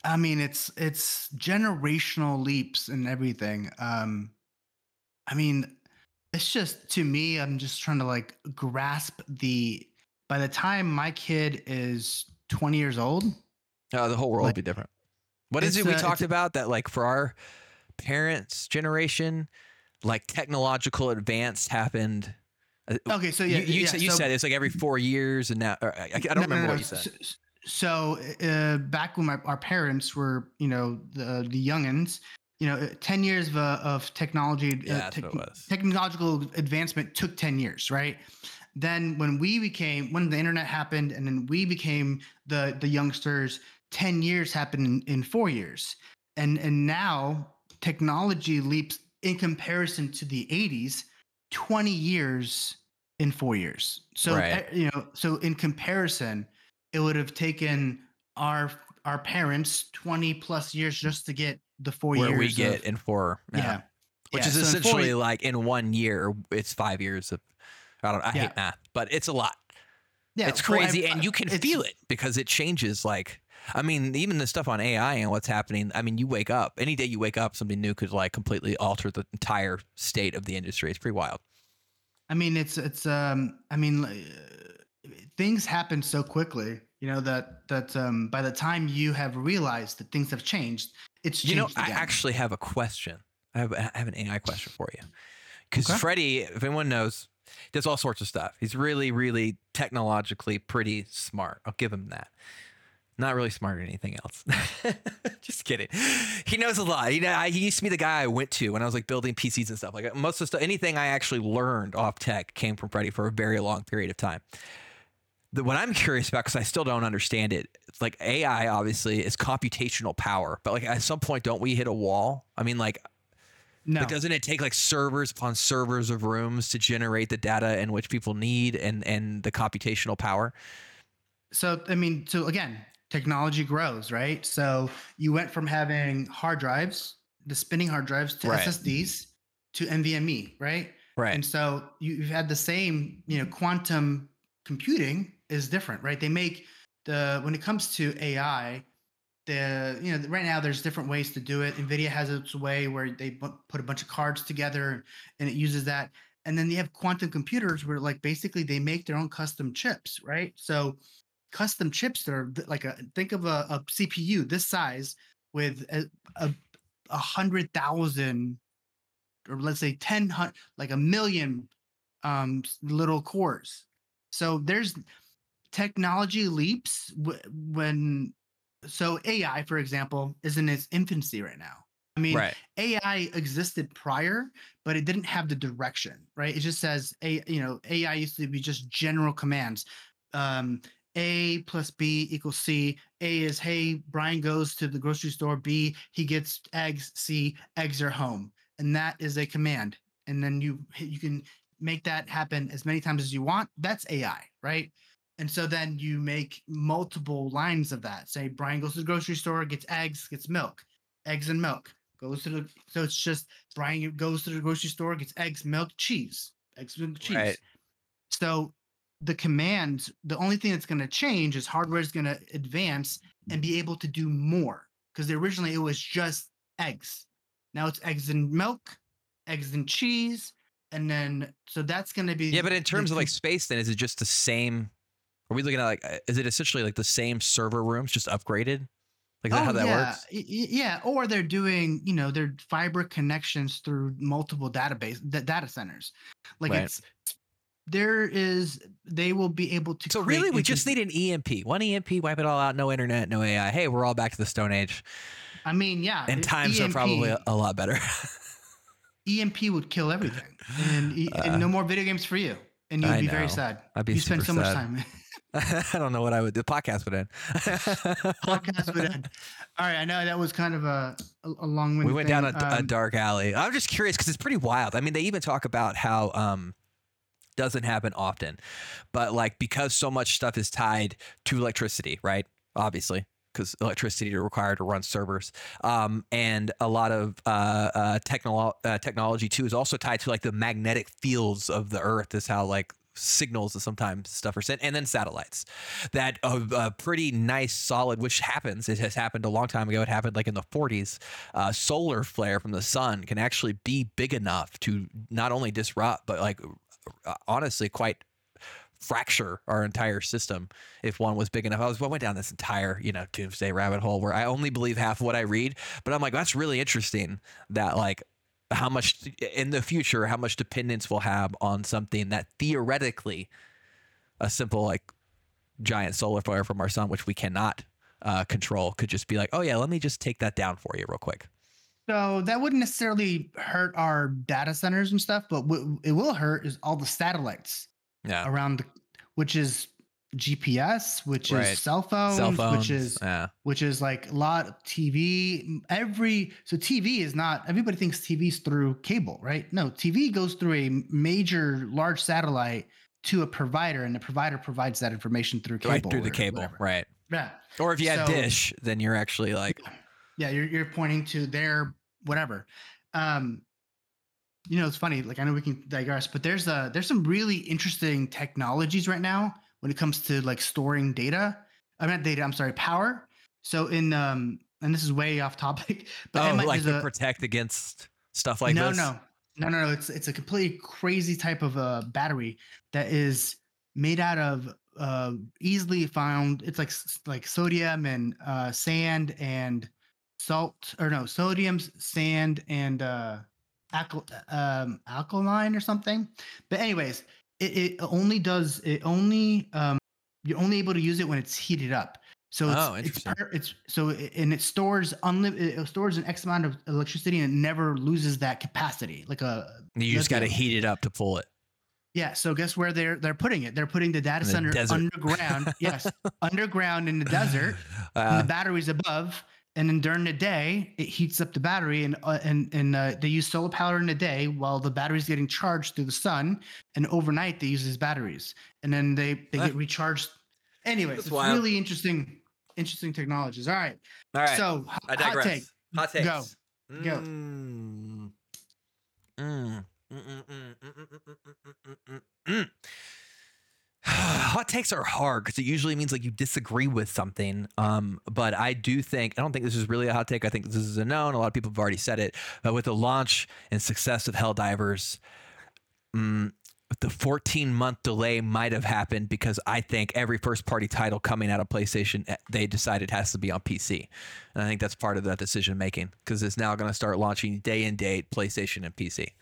I mean, it's it's generational leaps and everything. Um, I mean, it's just to me, I'm just trying to like grasp the. By the time my kid is 20 years old, uh, the whole world Like, would be different what is it we uh, talked about that like for our parents generation like technological advance happened uh, okay, so yeah, you, you, yeah, said, you so- said it's like every four years and now I, I don't No, no, remember no, what you said s- So uh, back when my, our parents were, you know, the the youngins, you know, 10 years of, uh, of technology, Yeah, uh, what it was. technological advancement took 10 years, right? Then when we became, when the internet happened and then we became the, the youngsters, 10 years happened in, in four years. And, and now technology leaps in comparison to the 80s, 20 years in four years. So, Right. eh, you know, so in comparison, it would have taken our, our parents 20 plus years just to get the four Where years we of- get in four. yeah. Which Yeah, is so in four essentially ye- like in one year, it's five years of. I don't. I Yeah. hate math, but it's a lot. yeah, it's well, I- crazy, and you can feel it because it changes. Like, I mean, even the stuff on AI and what's happening. I mean, you wake up any day you wake up, something new could like completely alter the entire state of the industry. It's pretty wild. I mean, it's it's um, I mean, uh, things happen so quickly, you know that that um, by the time you have realized that things have changed, it's You know, changed I actually have a question. I have, I have an AI question for you. Because Okay. Freddie, if anyone knows, does all sorts of stuff. He's really, really technologically pretty smart. I'll give him that. Not really smart or anything else. (laughs) Just kidding. He knows a lot. You know, I, he used to be the guy I went to when I was like building PCs and stuff. Like most of the stuff, anything I actually learned off tech came from Freddie for a very long period of time. The, what I'm curious about, because I still don't understand it, it's like AI obviously is computational power, but like at some point, don't we hit a wall? I mean, like, no, like doesn't it take like servers upon servers of rooms to generate the data in which people need and and the computational power? so I mean, so again, technology grows, right? So you went from having hard drives, the spinning hard drives, to Right. SSDs, to NVMe, right? Right. And so you- you've had the same, you know, quantum computing is different, right? They make the when it comes to AI, the you know right now there's different ways to do it. Nvidia has its way where they put a bunch of cards together and it uses that. And then they have quantum computers where like basically they make their own custom chips, right? So custom chips that are like a think of a, a CPU this size with a, a, a hundred thousand or let's say 10 like a million um little cores so there's technology leaps w- when so ai for example is in its infancy right now. I mean right. ai existed prior but it didn't have the direction right? It just says a you know ai used to be just general commands um a plus b equals c. A is hey brian goes to the grocery store. B he gets eggs. C eggs are home. And that is a command. And then you you can make that happen as many times as you want. That's ai right and so then you make multiple lines of that say brian goes to the grocery store gets eggs gets milk eggs and milk goes to the so it's just brian goes to the grocery store gets eggs milk cheese eggs milk cheese Right. so the commands the only thing that's going to change is hardware is going to advance and be able to do more because originally it was just eggs now it's eggs and milk eggs and cheese and then so that's going to be Yeah, but in terms of like space, then is it just the same? Are we looking at like uh, is it essentially like the same server rooms just upgraded? Like is that how that Oh, yeah. works? Yeah, or they're doing, you know, their fiber connections through multiple database da- data centers. Like Right. it's there is they will be able to So really, we just need an EMP. One EMP, wipe it all out. No internet, no AI. Hey, we're all back to the Stone Age, I mean, yeah. and times are probably a, lot better. EMP would kill everything. And, and (laughs) no more video games for you. And you'd Uh, I be very sad. I'd be you spend so super much sad. time. (laughs) (laughs) I don't know what I would. The podcast would end. (laughs) Podcast would end. All right, I know that was kind of a a, long we went down a, thing. a Um, dark alley. I'm just curious because it's pretty wild. I mean, they even talk about how um doesn't happen often, but like because so much stuff is tied to electricity, right? Obviously, because electricity is required to run servers, um, and a lot of uh, uh, technolo- uh, technology too is also tied to like the magnetic fields of the Earth. Is how like signals and sometimes stuff are sent, and then satellites. That a, a pretty nice, solid, which happens. It has happened a long time ago. It happened like in the 40s. Uh, solar flare from the sun can actually be big enough to not only disrupt, but like uh, honestly, quite fracture our entire system if one was big enough. I was I went down this entire, you know, doomsday rabbit hole where I only believe half of what I read, but I'm like, that's really interesting that like how much in the future, how much dependence we'll have on something that theoretically a simple like giant solar flare from our sun, which we cannot uh, control, could just be like, oh yeah, let me just take that down for you real quick. So that wouldn't necessarily hurt our data centers and stuff, but what it will hurt is all the satellites Yeah. around the, which is GPS, which Right. is cell phones, Cell phones. which is yeah. which is like a lot of TV. Every so TV is not everybody thinks TV's through cable, right? No, TV goes through a major large satellite to a provider, and the provider provides that information through cable. Right through the cable. whatever. Right. Yeah. Or if you have So- Dish, then you're actually like, Yeah, you're you're pointing to their whatever. Um, you know, it's funny. Like I know we can digress, but there's uh there's some really interesting technologies right now when it comes to like storing data. I mean, not data. I'm sorry, power. So in um, and this is way off topic, (laughs) but oh, like to a- protect against stuff like no, this. no, no, no, no. It's it's a completely crazy type of a battery that is made out of uh, easily found. It's like like sodium and uh, sand and salt, or no, sodium, sand, and uh, alkal- um, alkaline or something. But anyways, it, it only does it only um, you're only able to use it when it's heated up. So it's, Oh, it's, interesting. per, it's so it, and it stores unlimited it stores an X amount of electricity and it never loses that capacity. Like a You just got to heat it up to pull it. yeah. So guess where they're they're putting it? They're putting the data the center desert. underground. yes, (laughs) underground in the desert. (laughs) and Uh, the batteries above. And then during the day, it heats up the battery, and uh, and and uh, they use solar power in the day while the battery's getting charged through the sun. And overnight, they use these batteries, and then they they get recharged. Anyways, That's it's wild. really interesting, interesting technologies. All right, all right. so hot digress. take. Hot takes. Go. Go. Mm. Mm, mm, Hot takes are hard because it usually means like you disagree with something. Um, but I do think I don't think this is really a hot take. I think this is a known. A lot of people have already said it. But with the launch and success of Helldivers, mm, the 14 month delay might have happened because I think every first party title coming out of PlayStation, eh, they decided has to be on PC. And I think that's part of that decision making because it's now going to start launching day and date PlayStation and PC.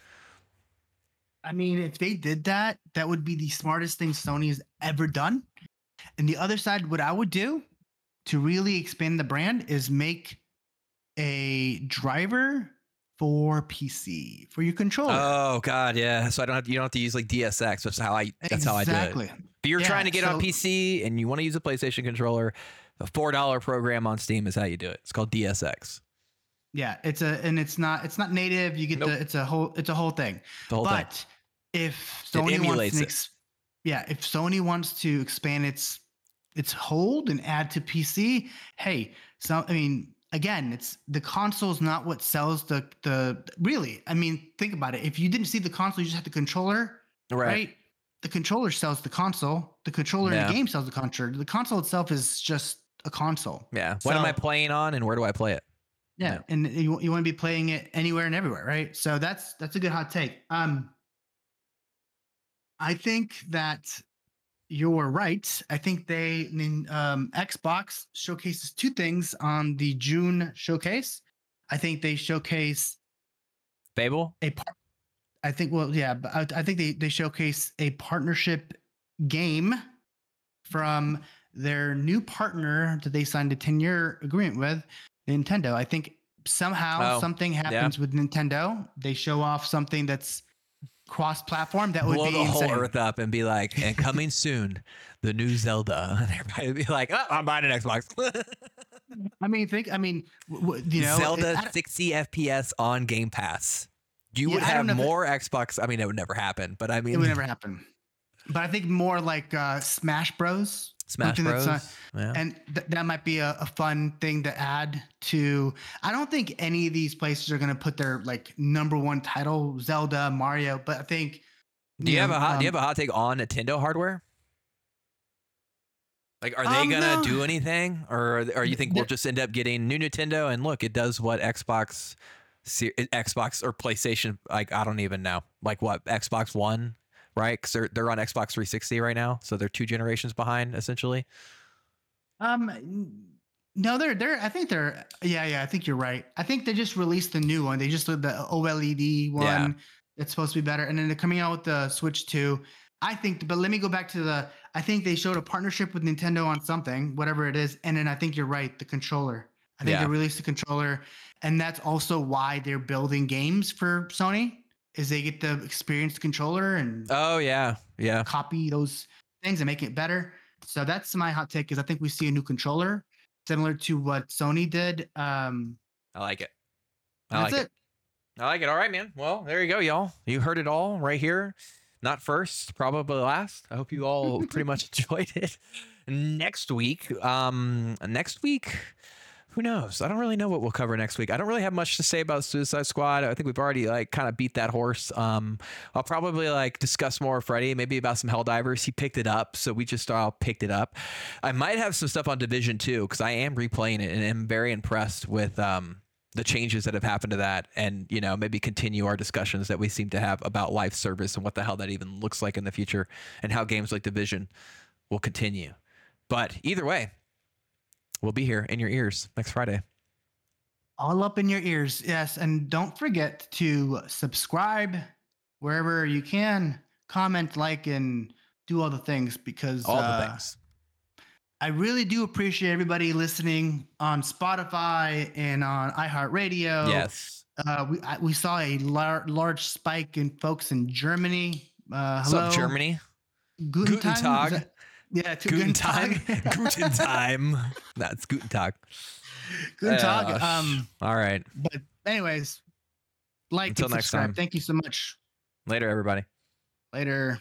I mean, if they did that, that would be the smartest thing Sony has ever done. And the other side, what I would do to really expand the brand is make a driver for PC for your controller. Oh God, yeah. So I don't have you don't have to use like DSX. That's how I that's how I do it. If you're Yeah, trying to get on PC and you want to use a PlayStation controller, a four dollar program on Steam is how you do it. It's called DSX. Yeah, it's a and it's not it's not native. You get Nope. the it's a whole it's a whole thing. The whole thing. If Sony wants to ex- yeah, if Sony wants to expand its its hold and add to PC, hey, so I mean, again, it's the console is not what sells the the really. I mean, think about it. If you didn't see the console, you just had the controller, right? The controller sells the console. The controller in Yeah. the game sells the controller. The console itself is just a console. Yeah. What am I playing on and where do I play it? Yeah, Yeah. and you, you want to be playing it anywhere and everywhere, right? So that's that's a good hot take. Um, I think that you're right. I think they um, Xbox showcases two things on the June showcase. I think they showcase Fable? a part. I think well, yeah, but I, I think they they showcase a partnership game from their new partner that they signed a 10 year agreement with, Nintendo. I think somehow Oh, something happens with Nintendo. They show off something that's cross platform. That would Blow be the whole earth up and be like, and coming (laughs) soon, the new Zelda. (laughs) And everybody would be like, oh, I'm buying an Xbox. (laughs) I mean, think. I mean, w- you know, Zelda I- 60 FPS on Game Pass. You Yeah, would have it- more Xbox. I mean, it would never happen, but I mean, it would never happen. But I think more like uh, Smash Bros. Smash something that's, Bros. uh, yeah. and th- that might be a, a fun thing to add to i don't think any of these places are going to put their like number one title zelda mario but i think do you have know, a hot? do you um, have a hot take on Nintendo hardware? Like, are they Um, gonna no. do anything, or or you think we'll just end up getting new Nintendo? And look, it does what Xbox, Xbox or PlayStation. Like, I don't even know. Like what Xbox One, right? Because they're they're on Xbox 360 right now, so they're two generations behind essentially. um no they're they're i think they're yeah yeah i think you're right i think they just released the new one they just did the oled one Yeah. it's supposed to be better and then they're coming out with the switch 2 i think but let me go back to the i think they showed a partnership with nintendo on something whatever it is and then i think you're right the controller I think Yeah. they released the controller, and that's also why they're building games for Sony. Is they get the controller and Oh yeah, yeah. copy those things and make it better. So that's my hot take. Is I think we see a new controller similar to what Sony did. Um, I like it. I that's like it. it. I like it. All right, man. Well, there you go, y'all. You heard it all right here. Not first, probably last. I hope you all pretty much (laughs) enjoyed it. Next week, um, next week, who knows? I don't really know what we'll cover next week. I don't really have much to say about Suicide Squad. I think we've already like kind of beat that horse. Um, I'll probably like discuss more Freddie, maybe about some Helldivers. He picked it up, so we just all picked it up. I might have some stuff on Division Two because I am replaying it and am very impressed with um the changes that have happened to that and you know maybe continue our discussions that we seem to have about live service and what the hell that even looks like in the future and how games like division will continue but either way we'll be here in your ears next friday all up in your ears. Yes, and don't forget to subscribe wherever you can. Comment, like, and do all the things because all uh, the things I really do appreciate everybody listening on Spotify and on iHeartRadio. yes Uh, we I, we saw a lar- large spike in folks in Germany. Uh, what's up germany Guten, Guten Tag? Is Tag. that- yeah, to- guten Tag. time guten time that's guten tag Guten Tag. Uh, Um, all right but anyways, like Until and next time. Thank you so much. later everybody Later.